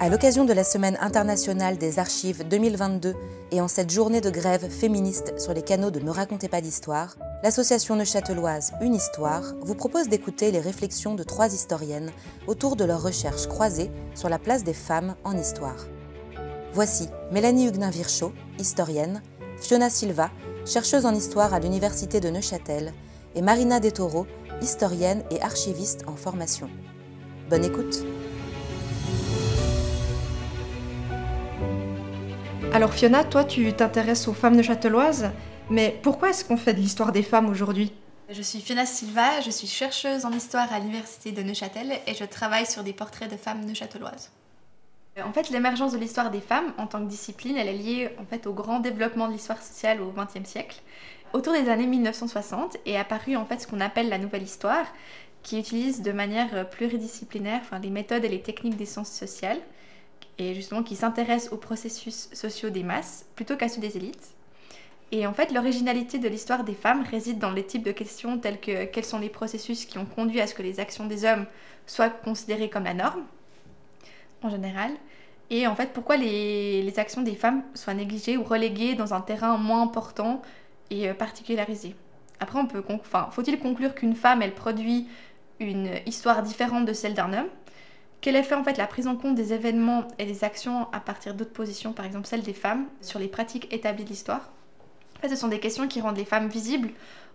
À l'occasion de la Semaine internationale des archives 2022 et en cette journée de grève féministe sur les canaux de Ne racontez pas d'histoire, l'association neuchâteloise Une Histoire vous propose d'écouter les réflexions de trois historiennes autour de leurs recherches croisées sur la place des femmes en histoire. Voici Mélanie Huguenin-Virchaud, historienne, Fiona Silva, chercheuse en histoire à l'Université de Neuchâtel, et Marina Detoro, historienne et archiviste en formation. Bonne écoute! Alors Fiona, toi tu t'intéresses aux femmes de Châteloise, mais pourquoi est-ce qu'on fait de l'histoire des femmes aujourd'hui? Je suis Fiona Silva, je suis chercheuse en histoire à l'université de Neuchâtel et je travaille sur des portraits de femmes neuchâteloises. En fait, l'émergence de l'histoire des femmes en tant que discipline, elle est liée en fait au grand développement de l'histoire sociale au XXe siècle. Autour des années 1960 est apparu en fait ce qu'on appelle la nouvelle histoire, qui utilise de manière pluridisciplinaire enfin, les méthodes et les techniques des sciences sociales et justement qui s'intéresse aux processus sociaux des masses plutôt qu'à ceux des élites. Et en fait, l'originalité de l'histoire des femmes réside dans les types de questions telles que quels sont les processus qui ont conduit à ce que les actions des hommes soient considérées comme la norme, en général, et en fait pourquoi les, les actions des femmes soient négligées ou reléguées dans un terrain moins important et euh, particularisé. Après, on peut, enfin, faut-il conclure qu'une femme, elle produit une histoire différente de celle d'un homme? Quel fait en fait la prise en compte des événements et des actions à partir d'autres positions, par exemple celle des femmes, sur les pratiques établies de l'histoire? En fait, ce sont des questions qui rendent les femmes visibles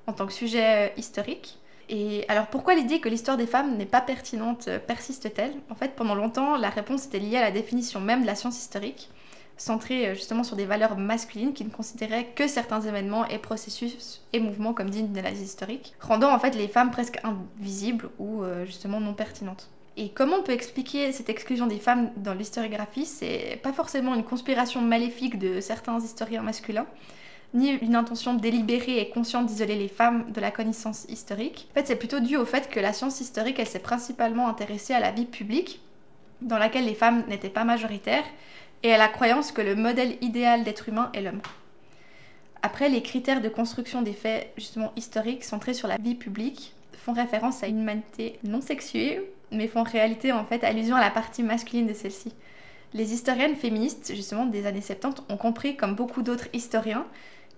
en tant que sujet euh, historique. Et alors pourquoi l'idée que l'histoire des femmes n'est pas pertinente euh, persiste-t-elle? En fait, pendant longtemps, la réponse était liée à la définition même de la science historique, centrée euh, justement sur des valeurs masculines qui ne considéraient que certains événements et processus et mouvements comme dignes d'analyse historique, rendant en fait les femmes presque invisibles ou justement non pertinentes. Et comment on peut expliquer cette exclusion des femmes dans l'historiographie? C'est pas forcément une conspiration maléfique de certains historiens masculins, ni une intention délibérée et consciente d'isoler les femmes de la connaissance historique. En fait, c'est plutôt dû au fait que la science historique, elle s'est principalement intéressée à la vie publique, dans laquelle les femmes n'étaient pas majoritaires, et à la croyance que le modèle idéal d'être humain est l'homme. Après, les critères de construction des faits justement historiques centrés sur la vie publique font référence à une humanité non sexuée, mais font en réalité en fait allusion à la partie masculine de celle-ci. Les historiennes féministes, justement, des années 70, ont compris, comme beaucoup d'autres historiens,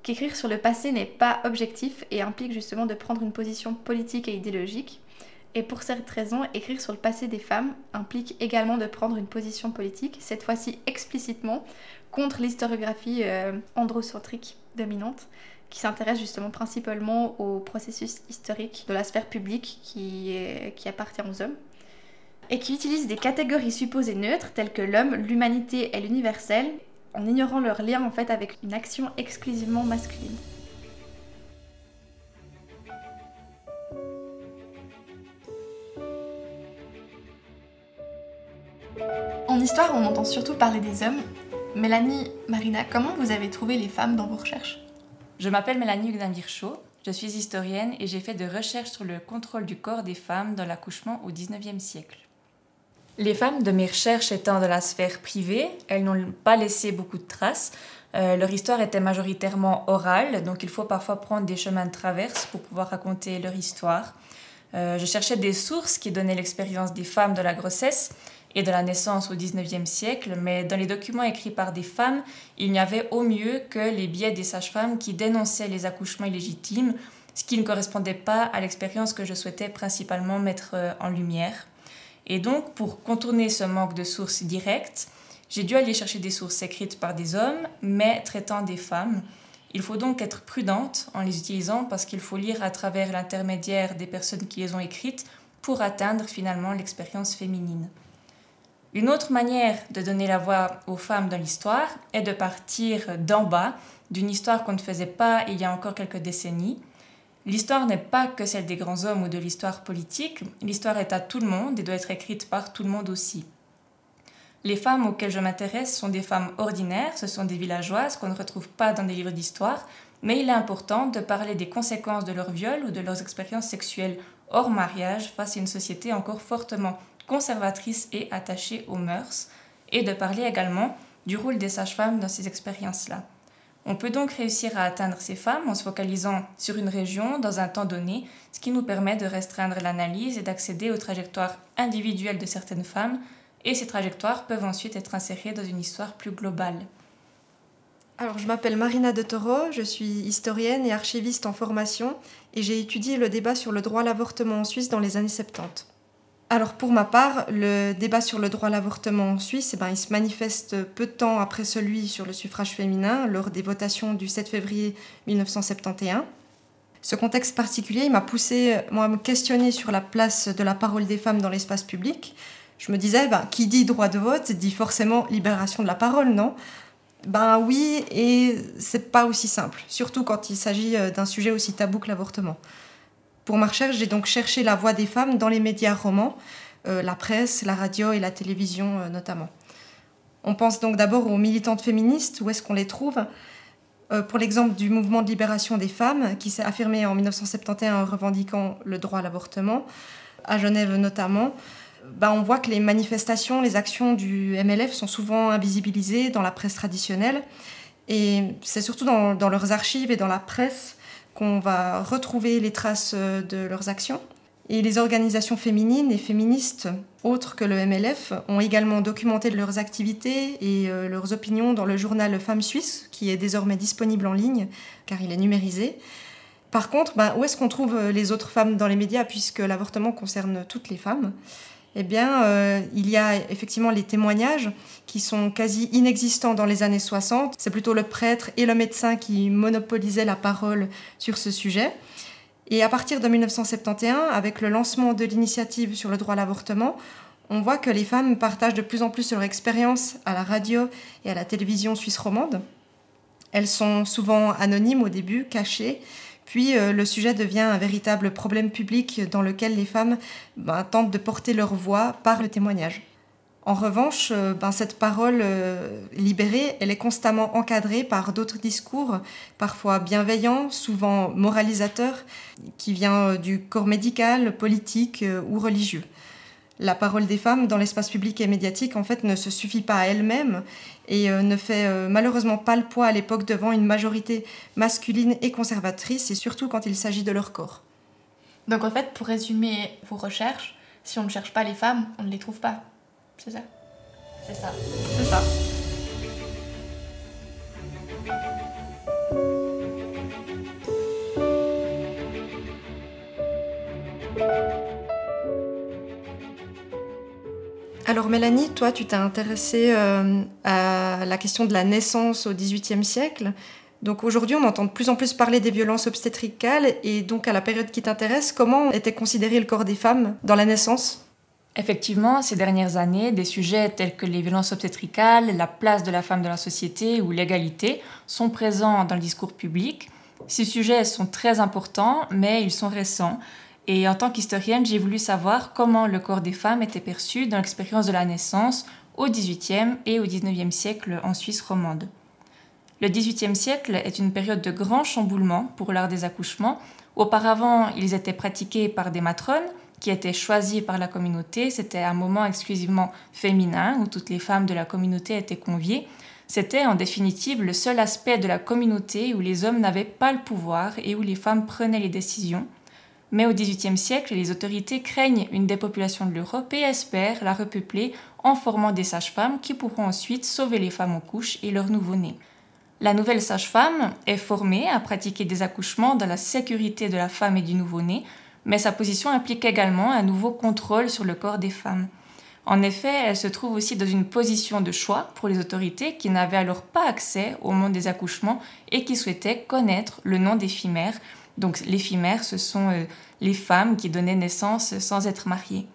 qu'écrire sur le passé n'est pas objectif et implique justement de prendre une position politique et idéologique. Et pour cette raison, écrire sur le passé des femmes implique également de prendre une position politique, cette fois-ci explicitement, contre l'historiographie euh, androcentrique dominante, qui s'intéresse justement principalement au processus historique de la sphère publique qui, qui appartient aux hommes et qui utilisent des catégories supposées neutres telles que l'homme, l'humanité et l'universel, en ignorant leur lien en fait avec une action exclusivement masculine. En histoire, on entend surtout parler des hommes. Mélanie, Marina, comment vous avez trouvé les femmes dans vos recherches? Je m'appelle Mélanie Huguenin-Virchaud, je suis historienne et j'ai fait des recherches sur le contrôle du corps des femmes dans l'accouchement au XIXe siècle. Les femmes de mes recherches étant de la sphère privée, elles n'ont pas laissé beaucoup de traces. Euh, leur histoire était majoritairement orale, donc il faut parfois prendre des chemins de traverse pour pouvoir raconter leur histoire. Euh, je cherchais des sources qui donnaient l'expérience des femmes de la grossesse et de la naissance au XIXe siècle, mais dans les documents écrits par des femmes, il n'y avait au mieux que les biais des sages-femmes qui dénonçaient les accouchements illégitimes, ce qui ne correspondait pas à l'expérience que je souhaitais principalement mettre euh, en lumière. Et donc, pour contourner ce manque de sources directes, j'ai dû aller chercher des sources écrites par des hommes, mais traitant des femmes. Il faut donc être prudente en les utilisant parce qu'il faut lire à travers l'intermédiaire des personnes qui les ont écrites pour atteindre finalement l'expérience féminine. Une autre manière de donner la voix aux femmes dans l'histoire est de partir d'en bas, d'une histoire qu'on ne faisait pas il y a encore quelques décennies, L'histoire n'est pas que celle des grands hommes ou de l'histoire politique, l'histoire est à tout le monde et doit être écrite par tout le monde aussi. Les femmes auxquelles je m'intéresse sont des femmes ordinaires, ce sont des villageoises qu'on ne retrouve pas dans des livres d'histoire, mais il est important de parler des conséquences de leur viol ou de leurs expériences sexuelles hors mariage face à une société encore fortement conservatrice et attachée aux mœurs, et de parler également du rôle des sages-femmes dans ces expériences-là. On peut donc réussir à atteindre ces femmes en se focalisant sur une région dans un temps donné, ce qui nous permet de restreindre l'analyse et d'accéder aux trajectoires individuelles de certaines femmes et ces trajectoires peuvent ensuite être insérées dans une histoire plus globale. Alors, je m'appelle Marina de Toro, je suis historienne et archiviste en formation et j'ai étudié le débat sur le droit à l'avortement en Suisse dans les années 70. Alors, pour ma part, le débat sur le droit à l'avortement en Suisse, eh ben, il se manifeste peu de temps après celui sur le suffrage féminin lors des votations du 7 février 1971. Ce contexte particulier m'a poussé moi, à me questionner sur la place de la parole des femmes dans l'espace public. Je me disais, ben, qui dit droit de vote dit forcément libération de la parole, non? Ben oui, et c'est pas aussi simple, surtout quand il s'agit euh, d'un sujet aussi tabou que l'avortement. Pour ma recherche, j'ai donc cherché la voix des femmes dans les médias romans, euh, la presse, la radio et la télévision euh, notamment. On pense donc d'abord aux militantes féministes, où est-ce qu'on les trouve? Pour l'exemple du mouvement de libération des femmes, qui s'est affirmé en 1971 en revendiquant le droit à l'avortement, à Genève notamment, bah, on voit que les manifestations, les actions du MLF sont souvent invisibilisées dans la presse traditionnelle. Et c'est surtout dans, leurs archives et dans la presse qu'on va retrouver les traces euh, de leurs actions. Et les organisations féminines et féministes autres que le MLF ont également documenté leurs activités et euh, leurs opinions dans le journal Femmes Suisses, qui est désormais disponible en ligne car il est numérisé. Par contre, bah, où est-ce qu'on trouve euh, les autres femmes dans les médias puisque l'avortement concerne toutes les femmes? Eh bien, euh, il y a effectivement les témoignages qui sont quasi inexistants dans les années 60. C'est plutôt le prêtre et le médecin qui monopolisaient la parole sur ce sujet. Et à partir de 1971, avec le lancement de l'initiative sur le droit à l'avortement, on voit que les femmes partagent de plus en plus leur expérience à la radio et à la télévision suisse romande. Elles sont souvent anonymes au début, cachées, puis euh, le sujet devient un véritable problème public dans lequel les femmes ben, tentent de porter leur voix par le témoignage. En revanche, euh, ben, cette parole euh, libérée, elle est constamment encadrée par d'autres discours, parfois bienveillants, souvent moralisateurs, qui viennent du corps médical, politique ou religieux la parole des femmes dans l'espace public et médiatique en fait ne se suffit pas à elle-même et euh, ne fait euh, malheureusement pas le poids à l'époque devant une majorité masculine et conservatrice et surtout quand il s'agit de leur corps. Donc en fait, pour résumer vos recherches, si on ne cherche pas les femmes, on ne les trouve pas. C'est ça? C'est ça. C'est ça. Alors Mélanie, toi, tu t'es intéressée euh, à la question de la naissance au XVIIIe siècle. Donc aujourd'hui, on entend de plus en plus parler des violences obstétricales et donc à la période qui t'intéresse, comment était considéré le corps des femmes dans la naissance? Effectivement, ces dernières années, des sujets tels que les violences obstétricales, la place de la femme dans la société ou l'égalité sont présents dans le discours public. Ces sujets sont très importants, mais ils sont récents. Et en tant qu'historienne, j'ai voulu savoir comment le corps des femmes était perçu dans l'expérience de la naissance au XVIIIe et au XIXe siècle en Suisse romande. Le XVIIIe siècle est une période de grand chamboulement pour l'art des accouchements. Auparavant, ils étaient pratiqués par des matrones qui étaient choisies par la communauté. C'était un moment exclusivement féminin où toutes les femmes de la communauté étaient conviées. C'était en définitive le seul aspect de la communauté où les hommes n'avaient pas le pouvoir et où les femmes prenaient les décisions. Mais au XVIIIe siècle, les autorités craignent une dépopulation de l'Europe et espèrent la repeupler en formant des sages-femmes qui pourront ensuite sauver les femmes en couche et leurs nouveau-nés. La nouvelle sage-femme est formée à pratiquer des accouchements dans la sécurité de la femme et du nouveau-né, mais sa position implique également un nouveau contrôle sur le corps des femmes. En effet, elle se trouve aussi dans une position de choix pour les autorités qui n'avaient alors pas accès au monde des accouchements et qui souhaitaient connaître le nom des fimères donc les fimères, ce sont euh, les femmes qui donnaient naissance sans être mariées.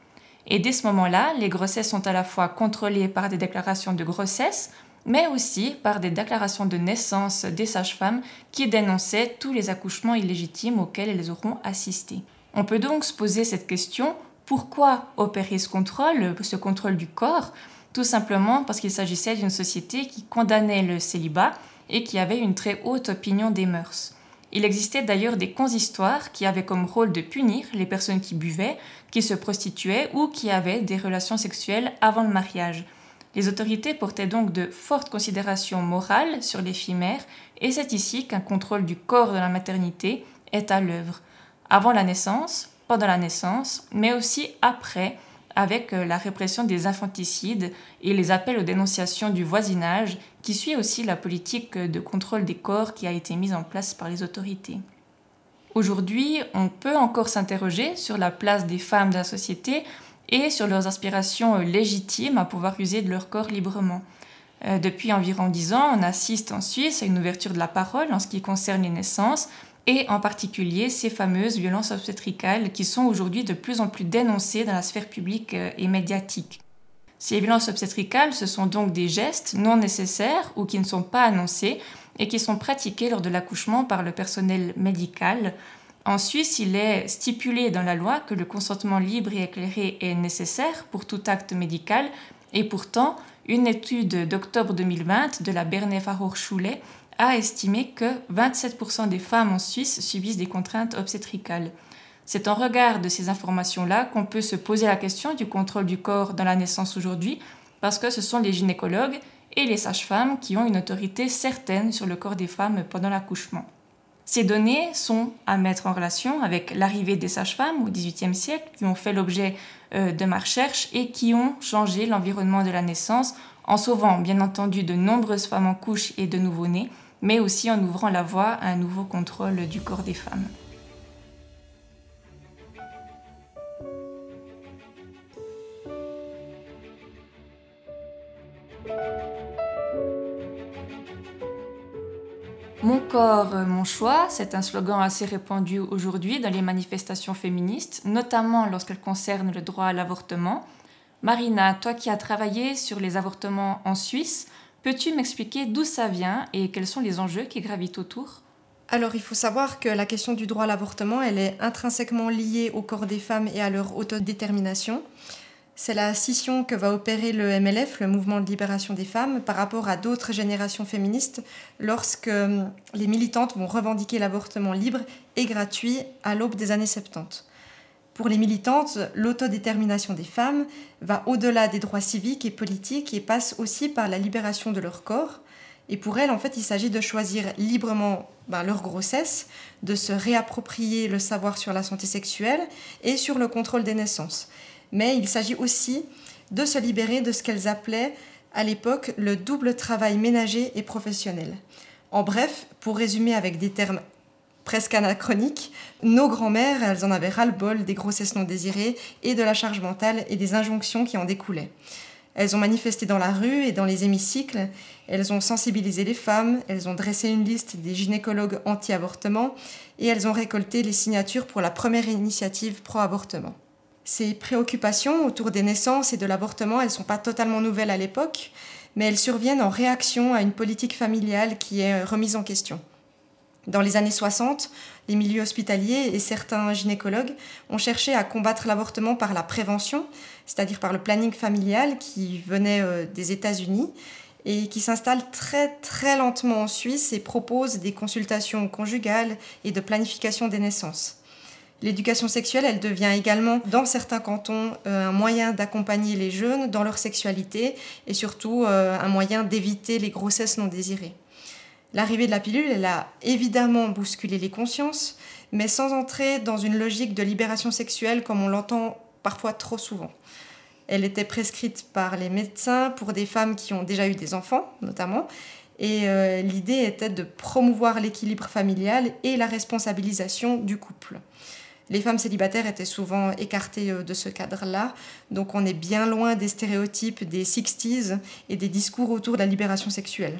Et dès ce moment-là, les grossesses sont à la fois contrôlées par des déclarations de grossesse, mais aussi par des déclarations de naissance des sages-femmes qui dénonçaient tous les accouchements illégitimes auxquels elles auront assisté. On peut donc se poser cette question, pourquoi opérer ce contrôle, ce contrôle du corps? Tout simplement parce qu'il s'agissait d'une société qui condamnait le célibat et qui avait une très haute opinion des mœurs. Il existait d'ailleurs des consistoires qui avaient comme rôle de punir les personnes qui buvaient, qui se prostituaient ou qui avaient des relations sexuelles avant le mariage. Les autorités portaient donc de fortes considérations morales sur les fimères et c'est ici qu'un contrôle du corps de la maternité est à l'œuvre. Avant la naissance, pendant la naissance, mais aussi après, avec la répression des infanticides et les appels aux dénonciations du voisinage, qui suit aussi la politique de contrôle des corps qui a été mise en place par les autorités. Aujourd'hui, on peut encore s'interroger sur la place des femmes dans la société et sur leurs aspirations légitimes à pouvoir user de leur corps librement. Euh, depuis environ dix ans, on assiste en Suisse à une ouverture de la parole en ce qui concerne les naissances et en particulier ces fameuses violences obstétricales qui sont aujourd'hui de plus en plus dénoncées dans la sphère publique euh, et médiatique. Ces violences obstétricales, ce sont donc des gestes non nécessaires ou qui ne sont pas annoncés et qui sont pratiqués lors de l'accouchement par le personnel médical. En Suisse, il est stipulé dans la loi que le consentement libre et éclairé est nécessaire pour tout acte médical et pourtant, une étude d'octobre 2020 de la Berner Fachhochschule a estimé que 27% des femmes en Suisse subissent des contraintes obstétricales. C'est en regard de ces informations-là qu'on peut se poser la question du contrôle du corps dans la naissance aujourd'hui, parce que ce sont les gynécologues et les sages-femmes qui ont une autorité certaine sur le corps des femmes pendant l'accouchement. Ces données sont à mettre en relation avec l'arrivée des sages-femmes au XVIIIe siècle, qui ont fait l'objet euh, de ma recherche et qui ont changé l'environnement de la naissance en sauvant bien entendu de nombreuses femmes en couche et de nouveau-nés, mais aussi en ouvrant la voie à un nouveau contrôle du corps des femmes. Mon corps, euh, mon choix, c'est un slogan assez répandu aujourd'hui dans les manifestations féministes, notamment lorsqu'elles concernent le droit à l'avortement. Marina, toi qui as travaillé sur les avortements en Suisse, peux-tu m'expliquer d'où ça vient et quels sont les enjeux qui gravitent autour? Alors il faut savoir que la question du droit à l'avortement, elle est intrinsèquement liée au corps des femmes et à leur autodétermination. C'est la scission que va opérer le MLF, le mouvement de libération des femmes, par rapport à d'autres générations féministes lorsque hum, les militantes vont revendiquer l'avortement libre et gratuit à l'aube des années 70. Pour les militantes, l'autodétermination des femmes va au-delà des droits civiques et politiques et passe aussi par la libération de leur corps. Et pour elles, en fait, il s'agit de choisir librement ben, leur grossesse, de se réapproprier le savoir sur la santé sexuelle et sur le contrôle des naissances mais il s'agit aussi de se libérer de ce qu'elles appelaient à l'époque le double travail ménager et professionnel. En bref, pour résumer avec des termes presque anachroniques, nos grand-mères, elles en avaient ras-le-bol des grossesses non désirées et de la charge mentale et des injonctions qui en découlaient. Elles ont manifesté dans la rue et dans les hémicycles, elles ont sensibilisé les femmes, elles ont dressé une liste des gynécologues anti-avortement et elles ont récolté les signatures pour la première initiative pro-avortement. Ces préoccupations autour des naissances et de l'avortement, elles ne sont pas totalement nouvelles à l'époque, mais elles surviennent en réaction à une politique familiale qui est remise en question. Dans les années 60, les milieux hospitaliers et certains gynécologues ont cherché à combattre l'avortement par la prévention, c'est-à-dire par le planning familial qui venait euh, des États-Unis et qui s'installe très très lentement en Suisse et propose des consultations conjugales et de planification des naissances. L'éducation sexuelle, elle devient également, dans certains cantons, euh, un moyen d'accompagner les jeunes dans leur sexualité et surtout euh, un moyen d'éviter les grossesses non désirées. L'arrivée de la pilule, elle a évidemment bousculé les consciences, mais sans entrer dans une logique de libération sexuelle comme on l'entend parfois trop souvent. Elle était prescrite par les médecins pour des femmes qui ont déjà eu des enfants, notamment, et euh, l'idée était de promouvoir l'équilibre familial et la responsabilisation du couple. Les femmes célibataires étaient souvent écartées euh, de ce cadre-là, donc on est bien loin des stéréotypes des 60s et des discours autour de la libération sexuelle.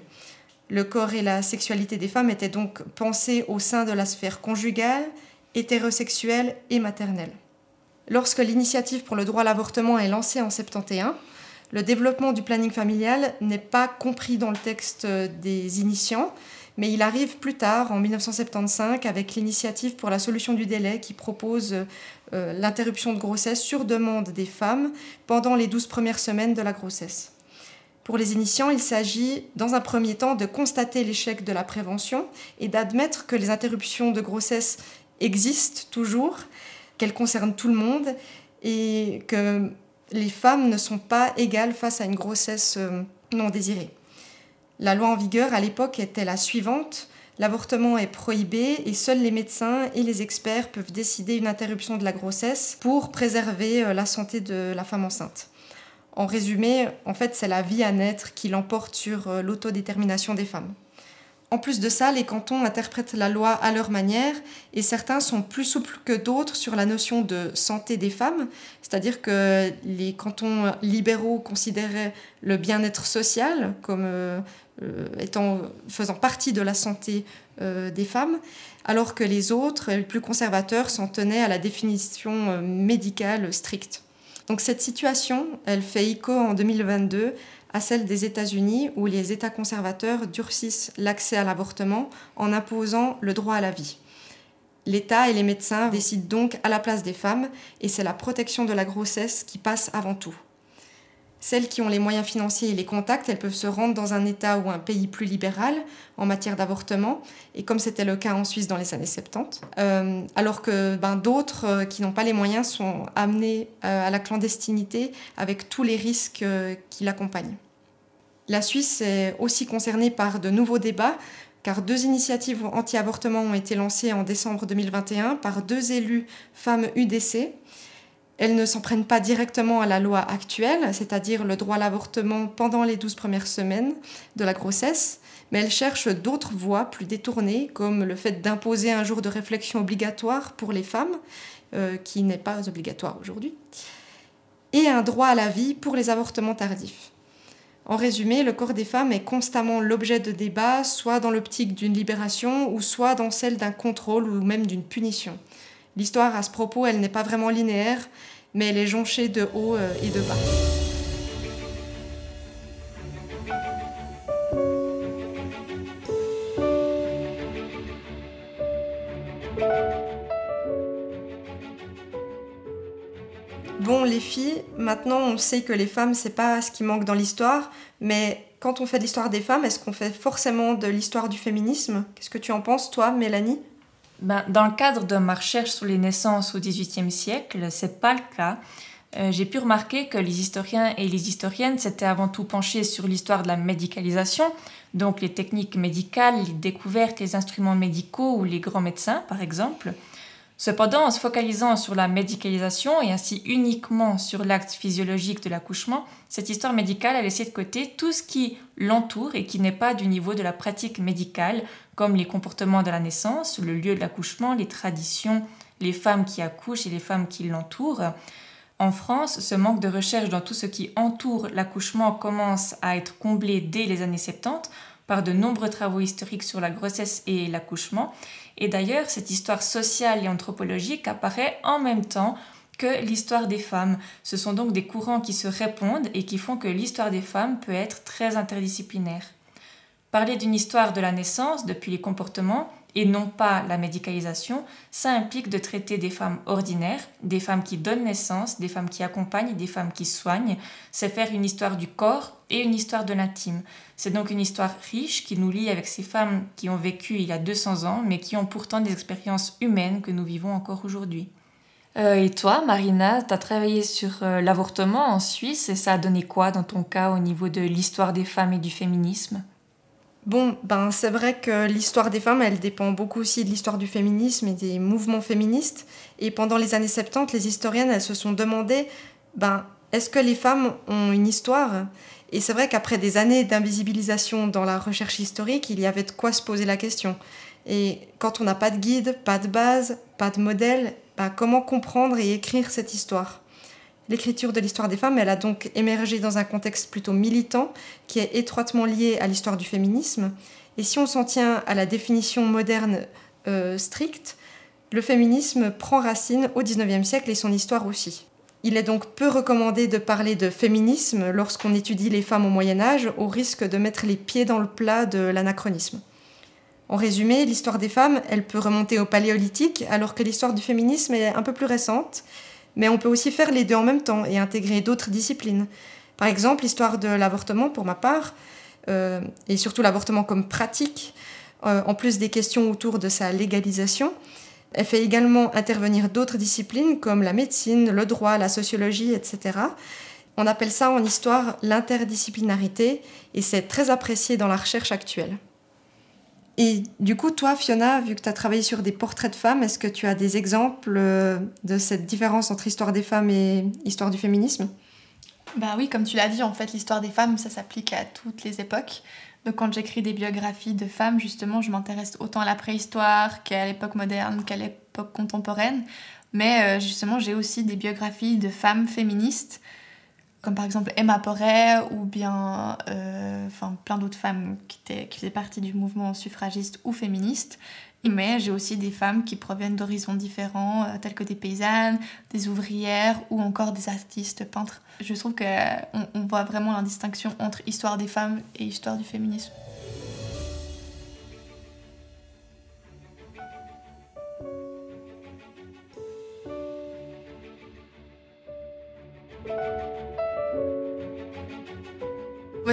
Le corps et la sexualité des femmes étaient donc pensés au sein de la sphère conjugale, hétérosexuelle et maternelle. Lorsque l'initiative pour le droit à l'avortement est lancée en 71, le développement du planning familial n'est pas compris dans le texte euh, des initiants, mais il arrive plus tard, en 1975, avec l'initiative pour la solution du délai qui propose euh, l'interruption de grossesse sur demande des femmes pendant les 12 premières semaines de la grossesse. Pour les initiants, il s'agit dans un premier temps de constater l'échec de la prévention et d'admettre que les interruptions de grossesse existent toujours, qu'elles concernent tout le monde et que les femmes ne sont pas égales face à une grossesse euh, non désirée. La loi en vigueur à l'époque était la suivante. l'avortement est prohibé et seuls les médecins et les experts peuvent décider une interruption de la grossesse pour préserver euh, la santé de la femme enceinte. En résumé, en fait, c'est la vie à naître qui l'emporte sur euh, l'autodétermination des femmes. En plus de ça, les cantons interprètent la loi à leur manière et certains sont plus souples que d'autres sur la notion de santé des femmes, c'est-à-dire que les cantons libéraux considéraient le bien-être social comme euh, euh, étant, faisant partie de la santé euh, des femmes, alors que les autres, les plus conservateurs, s'en tenaient à la définition médicale stricte. Donc cette situation, elle fait écho en 2022 à celle des États-Unis où les États conservateurs durcissent l'accès à l'avortement en imposant le droit à la vie. L'État et les médecins décident donc à la place des femmes et c'est la protection de la grossesse qui passe avant tout. Celles qui ont les moyens financiers et les contacts, elles peuvent se rendre dans un État ou un pays plus libéral en matière d'avortement, et comme c'était le cas en Suisse dans les années 70, euh, alors que ben, d'autres euh, qui n'ont pas les moyens sont amenés euh, à la clandestinité avec tous les risques qui l'accompagnent. La Suisse est aussi concernée par de nouveaux débats, car deux initiatives anti-avortement ont été lancées en décembre 2021 par deux élus femmes UDC, elles ne s'en prennent pas directement à la loi actuelle, c'est-à-dire le droit à l'avortement pendant les 12 premières semaines de la grossesse, mais elles cherchent d'autres voies plus détournées, comme le fait d'imposer un jour de réflexion obligatoire pour les femmes, euh, qui n'est pas obligatoire aujourd'hui, et un droit à la vie pour les avortements tardifs. En résumé, le corps des femmes est constamment l'objet de débats, soit dans l'optique d'une libération, ou soit dans celle d'un contrôle ou même d'une punition. L'histoire à ce propos, elle n'est pas vraiment linéaire, mais elle est jonchée de haut euh, et de bas. Bon, les filles, maintenant on sait que les femmes, c'est pas ce qui manque dans l'histoire, mais quand on fait de l'histoire des femmes, est-ce qu'on fait forcément de l'histoire du féminisme? Qu'est-ce que tu en penses, toi, Mélanie? Ben, Dans le cadre de ma recherche sur les naissances au XVIIIe siècle, c'est pas le cas. Euh, j'ai pu remarquer que les historiens et les historiennes s'étaient avant tout penchés sur l'histoire de la médicalisation, donc les techniques médicales, les découvertes, les instruments médicaux ou les grands médecins, par exemple. Cependant, en se focalisant sur la médicalisation et ainsi uniquement sur l'acte physiologique de l'accouchement, cette histoire médicale a laissé de côté tout ce qui l'entoure et qui n'est pas du niveau de la pratique médicale, comme les comportements de la naissance, le lieu de l'accouchement, les traditions, les femmes qui accouchent et les femmes qui l'entourent. En France, ce manque de recherche dans tout ce qui entoure l'accouchement commence à être comblé dès les années 70 par de nombreux travaux historiques sur la grossesse et l'accouchement, et d'ailleurs, cette histoire sociale et anthropologique apparaît en même temps que l'histoire des femmes. Ce sont donc des courants qui se répondent et qui font que l'histoire des femmes peut être très interdisciplinaire. Parler d'une histoire de la naissance depuis les comportements et non pas la médicalisation, ça implique de traiter des femmes ordinaires, des femmes qui donnent naissance, des femmes qui accompagnent, des femmes qui soignent. C'est faire une histoire du corps et une histoire de l'intime. C'est donc une histoire riche qui nous lie avec ces femmes qui ont vécu il y a 200 ans, mais qui ont pourtant des expériences humaines que nous vivons encore aujourd'hui. Euh, et toi, Marina, tu as travaillé sur euh, l'avortement en Suisse et ça a donné quoi dans ton cas au niveau de l'histoire des femmes et du féminisme? Bon, ben c'est vrai que l'histoire des femmes, elle dépend beaucoup aussi de l'histoire du féminisme et des mouvements féministes. Et pendant les années 70, les historiennes, elles se sont demandé, ben, est-ce que les femmes ont une histoire? Et c'est vrai qu'après des années d'invisibilisation dans la recherche historique, il y avait de quoi se poser la question. Et quand on n'a pas de guide, pas de base, pas de modèle, ben, comment comprendre et écrire cette histoire? L'écriture de l'histoire des femmes, elle a donc émergé dans un contexte plutôt militant qui est étroitement lié à l'histoire du féminisme. Et si on s'en tient à la définition moderne euh, stricte, le féminisme prend racine au XIXe siècle et son histoire aussi. Il est donc peu recommandé de parler de féminisme lorsqu'on étudie les femmes au Moyen Âge, au risque de mettre les pieds dans le plat de l'anachronisme. En résumé, l'histoire des femmes, elle peut remonter au paléolithique, alors que l'histoire du féminisme est un peu plus récente, mais on peut aussi faire les deux en même temps et intégrer d'autres disciplines. Par exemple, l'histoire de l'avortement, pour ma part, euh, et surtout l'avortement comme pratique, euh, en plus des questions autour de sa légalisation, elle fait également intervenir d'autres disciplines comme la médecine, le droit, la sociologie, etc. On appelle ça en histoire l'interdisciplinarité et c'est très apprécié dans la recherche actuelle. Et du coup, toi, Fiona, vu que tu as travaillé sur des portraits de femmes, est-ce que tu as des exemples euh, de cette différence entre histoire des femmes et histoire du féminisme? Bah oui, comme tu l'as dit, en fait, l'histoire des femmes, ça s'applique à toutes les époques. Donc quand j'écris des biographies de femmes, justement, je m'intéresse autant à la préhistoire qu'à l'époque moderne, qu'à l'époque contemporaine. Mais euh, justement, j'ai aussi des biographies de femmes féministes, comme par exemple Emma Porret ou bien euh, plein d'autres femmes qui, étaient, qui faisaient partie du mouvement suffragiste ou féministe. Mais j'ai aussi des femmes qui proviennent d'horizons différents, euh, tels que des paysannes, des ouvrières ou encore des artistes peintres. Je trouve qu'on on voit vraiment la distinction entre histoire des femmes et histoire du féminisme.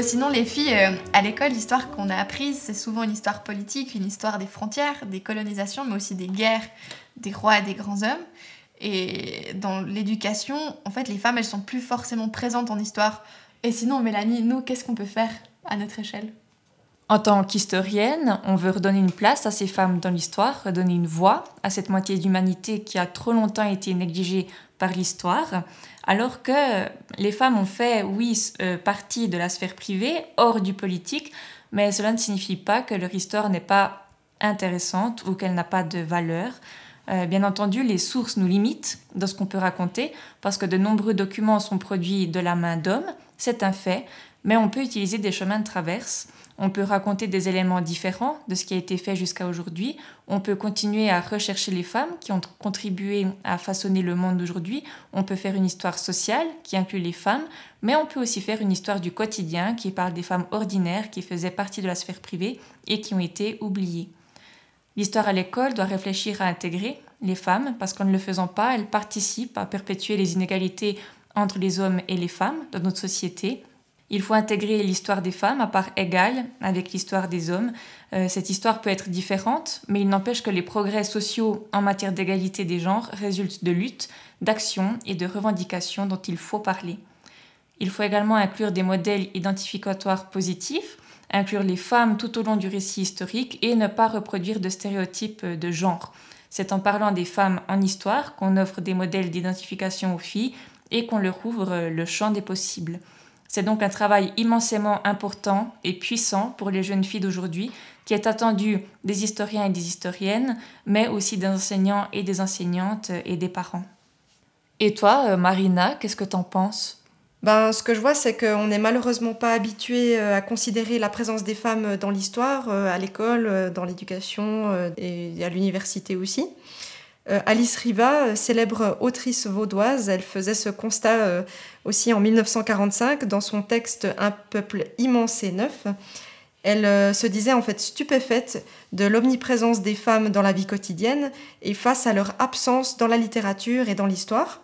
Sinon, les filles, euh, à l'école, l'histoire qu'on a apprise, c'est souvent une histoire politique, une histoire des frontières, des colonisations, mais aussi des guerres, des rois et des grands hommes. Et dans l'éducation, en fait, les femmes, elles sont plus forcément présentes en histoire. Et sinon, Mélanie, nous, qu'est-ce qu'on peut faire à notre échelle? En tant qu'historienne, on veut redonner une place à ces femmes dans l'histoire, redonner une voix à cette moitié d'humanité qui a trop longtemps été négligée par l'histoire, alors que les femmes ont fait, oui, euh, partie de la sphère privée, hors du politique, mais cela ne signifie pas que leur histoire n'est pas intéressante ou qu'elle n'a pas de valeur. Euh, bien entendu, les sources nous limitent dans ce qu'on peut raconter, parce que de nombreux documents sont produits de la main d'hommes, c'est un fait, mais on peut utiliser des chemins de traverse on peut raconter des éléments différents de ce qui a été fait jusqu'à aujourd'hui. On peut continuer à rechercher les femmes qui ont contribué à façonner le monde d'aujourd'hui. On peut faire une histoire sociale qui inclut les femmes, mais on peut aussi faire une histoire du quotidien qui parle des femmes ordinaires qui faisaient partie de la sphère privée et qui ont été oubliées. L'histoire à l'école doit réfléchir à intégrer les femmes parce qu'en ne le faisant pas, elles participent à perpétuer les inégalités entre les hommes et les femmes dans notre société il faut intégrer l'histoire des femmes à part égale avec l'histoire des hommes. Euh, cette histoire peut être différente, mais il n'empêche que les progrès sociaux en matière d'égalité des genres résultent de luttes, d'actions et de revendications dont il faut parler. Il faut également inclure des modèles identificatoires positifs, inclure les femmes tout au long du récit historique et ne pas reproduire de stéréotypes de genre. C'est en parlant des femmes en histoire qu'on offre des modèles d'identification aux filles et qu'on leur ouvre le champ des possibles. C'est donc un travail immensément important et puissant pour les jeunes filles d'aujourd'hui qui est attendu des historiens et des historiennes, mais aussi des enseignants et des enseignantes et des parents. Et toi, euh, Marina, qu'est-ce que t'en penses? Ben, ce que je vois, c'est qu'on n'est malheureusement pas habitué euh, à considérer la présence des femmes dans l'histoire, euh, à l'école, dans l'éducation et à l'université aussi. Euh, Alice Riva, célèbre autrice vaudoise, elle faisait ce constat euh, aussi en 1945 dans son texte Un peuple immense et neuf. Elle euh, se disait en fait stupéfaite de l'omniprésence des femmes dans la vie quotidienne et face à leur absence dans la littérature et dans l'histoire.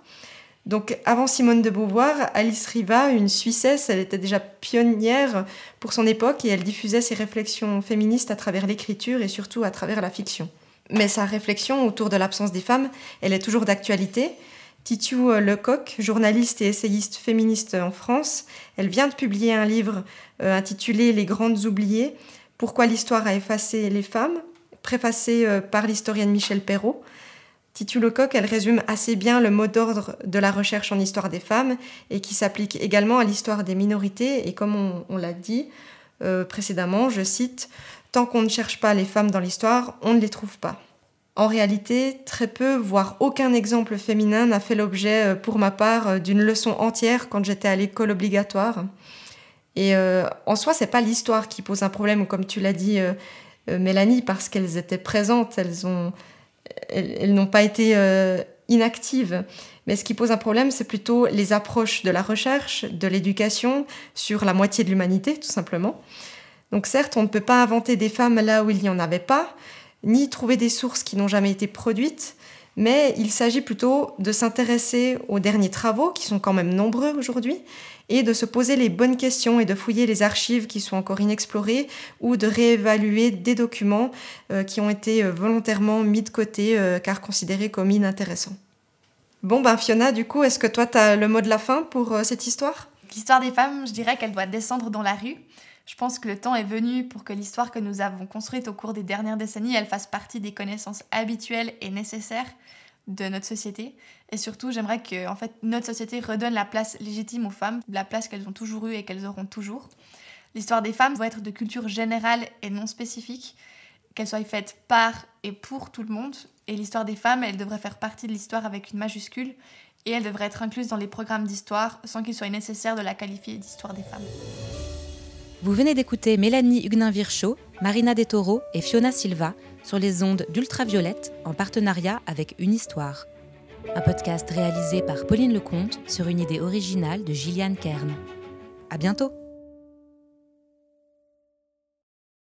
Donc avant Simone de Beauvoir, Alice Riva, une Suissesse, elle était déjà pionnière pour son époque et elle diffusait ses réflexions féministes à travers l'écriture et surtout à travers la fiction. Mais sa réflexion autour de l'absence des femmes, elle est toujours d'actualité. Euh, Lecoq, journaliste et essayiste féministe en France, elle vient de publier un livre euh, intitulé Les grandes oubliées, Pourquoi l'histoire a effacé les femmes, préfacé euh, par l'historienne Michel Perrault. Titiou Lecoq, elle résume assez bien le mot d'ordre de la recherche en histoire des femmes et qui s'applique également à l'histoire des minorités. Et comme on, l'a dit précédemment, je cite, Tant qu'on ne cherche pas les femmes dans l'histoire, on ne les trouve pas. En réalité, très peu, voire aucun exemple féminin n'a fait l'objet, euh, pour ma part, euh, d'une leçon entière quand j'étais à l'école obligatoire. Et euh, en soi, c'est pas l'histoire qui pose un problème, comme tu l'as dit, Mélanie, parce qu'elles étaient présentes, elles ont, elles, n'ont pas été inactives. Mais ce qui pose un problème, c'est plutôt les approches de la recherche, de l'éducation sur la moitié de l'humanité, tout simplement. Donc certes, on ne peut pas inventer des femmes là où il n'y en avait pas, ni trouver des sources qui n'ont jamais été produites, mais il s'agit plutôt de s'intéresser aux derniers travaux, qui sont quand même nombreux aujourd'hui, et de se poser les bonnes questions et de fouiller les archives qui sont encore inexplorées, ou de réévaluer des documents euh, qui ont été euh, volontairement mis de côté euh, car considérés comme inintéressants. Bon ben Fiona, du coup, est-ce que toi tu as le mot de la fin pour cette histoire? L'histoire des femmes, je dirais qu'elle doit descendre dans la rue Je pense que le temps est venu pour que l'histoire que nous avons construite au cours des dernières décennies, elle fasse partie des connaissances habituelles et nécessaires de notre société. Et surtout, j'aimerais que en fait, notre société redonne la place légitime aux femmes, la place qu'elles ont toujours eue et qu'elles auront toujours. L'histoire des femmes doit être de culture générale et non spécifique, qu'elle soit faite par et pour tout le monde. Et l'histoire des femmes, elle devrait faire partie de l'histoire avec une majuscule et elle devrait être incluse dans les programmes d'histoire sans qu'il soit nécessaire de la qualifier d'histoire des femmes. Vous venez d'écouter Mélanie Huguenin-Virchaud, Marina Detoro et Fiona Silva sur les ondes d'Ultraviolette en partenariat avec Une Histoire. Un podcast réalisé par Pauline Lecomte sur une idée originale de Gilliane Kern. À bientôt!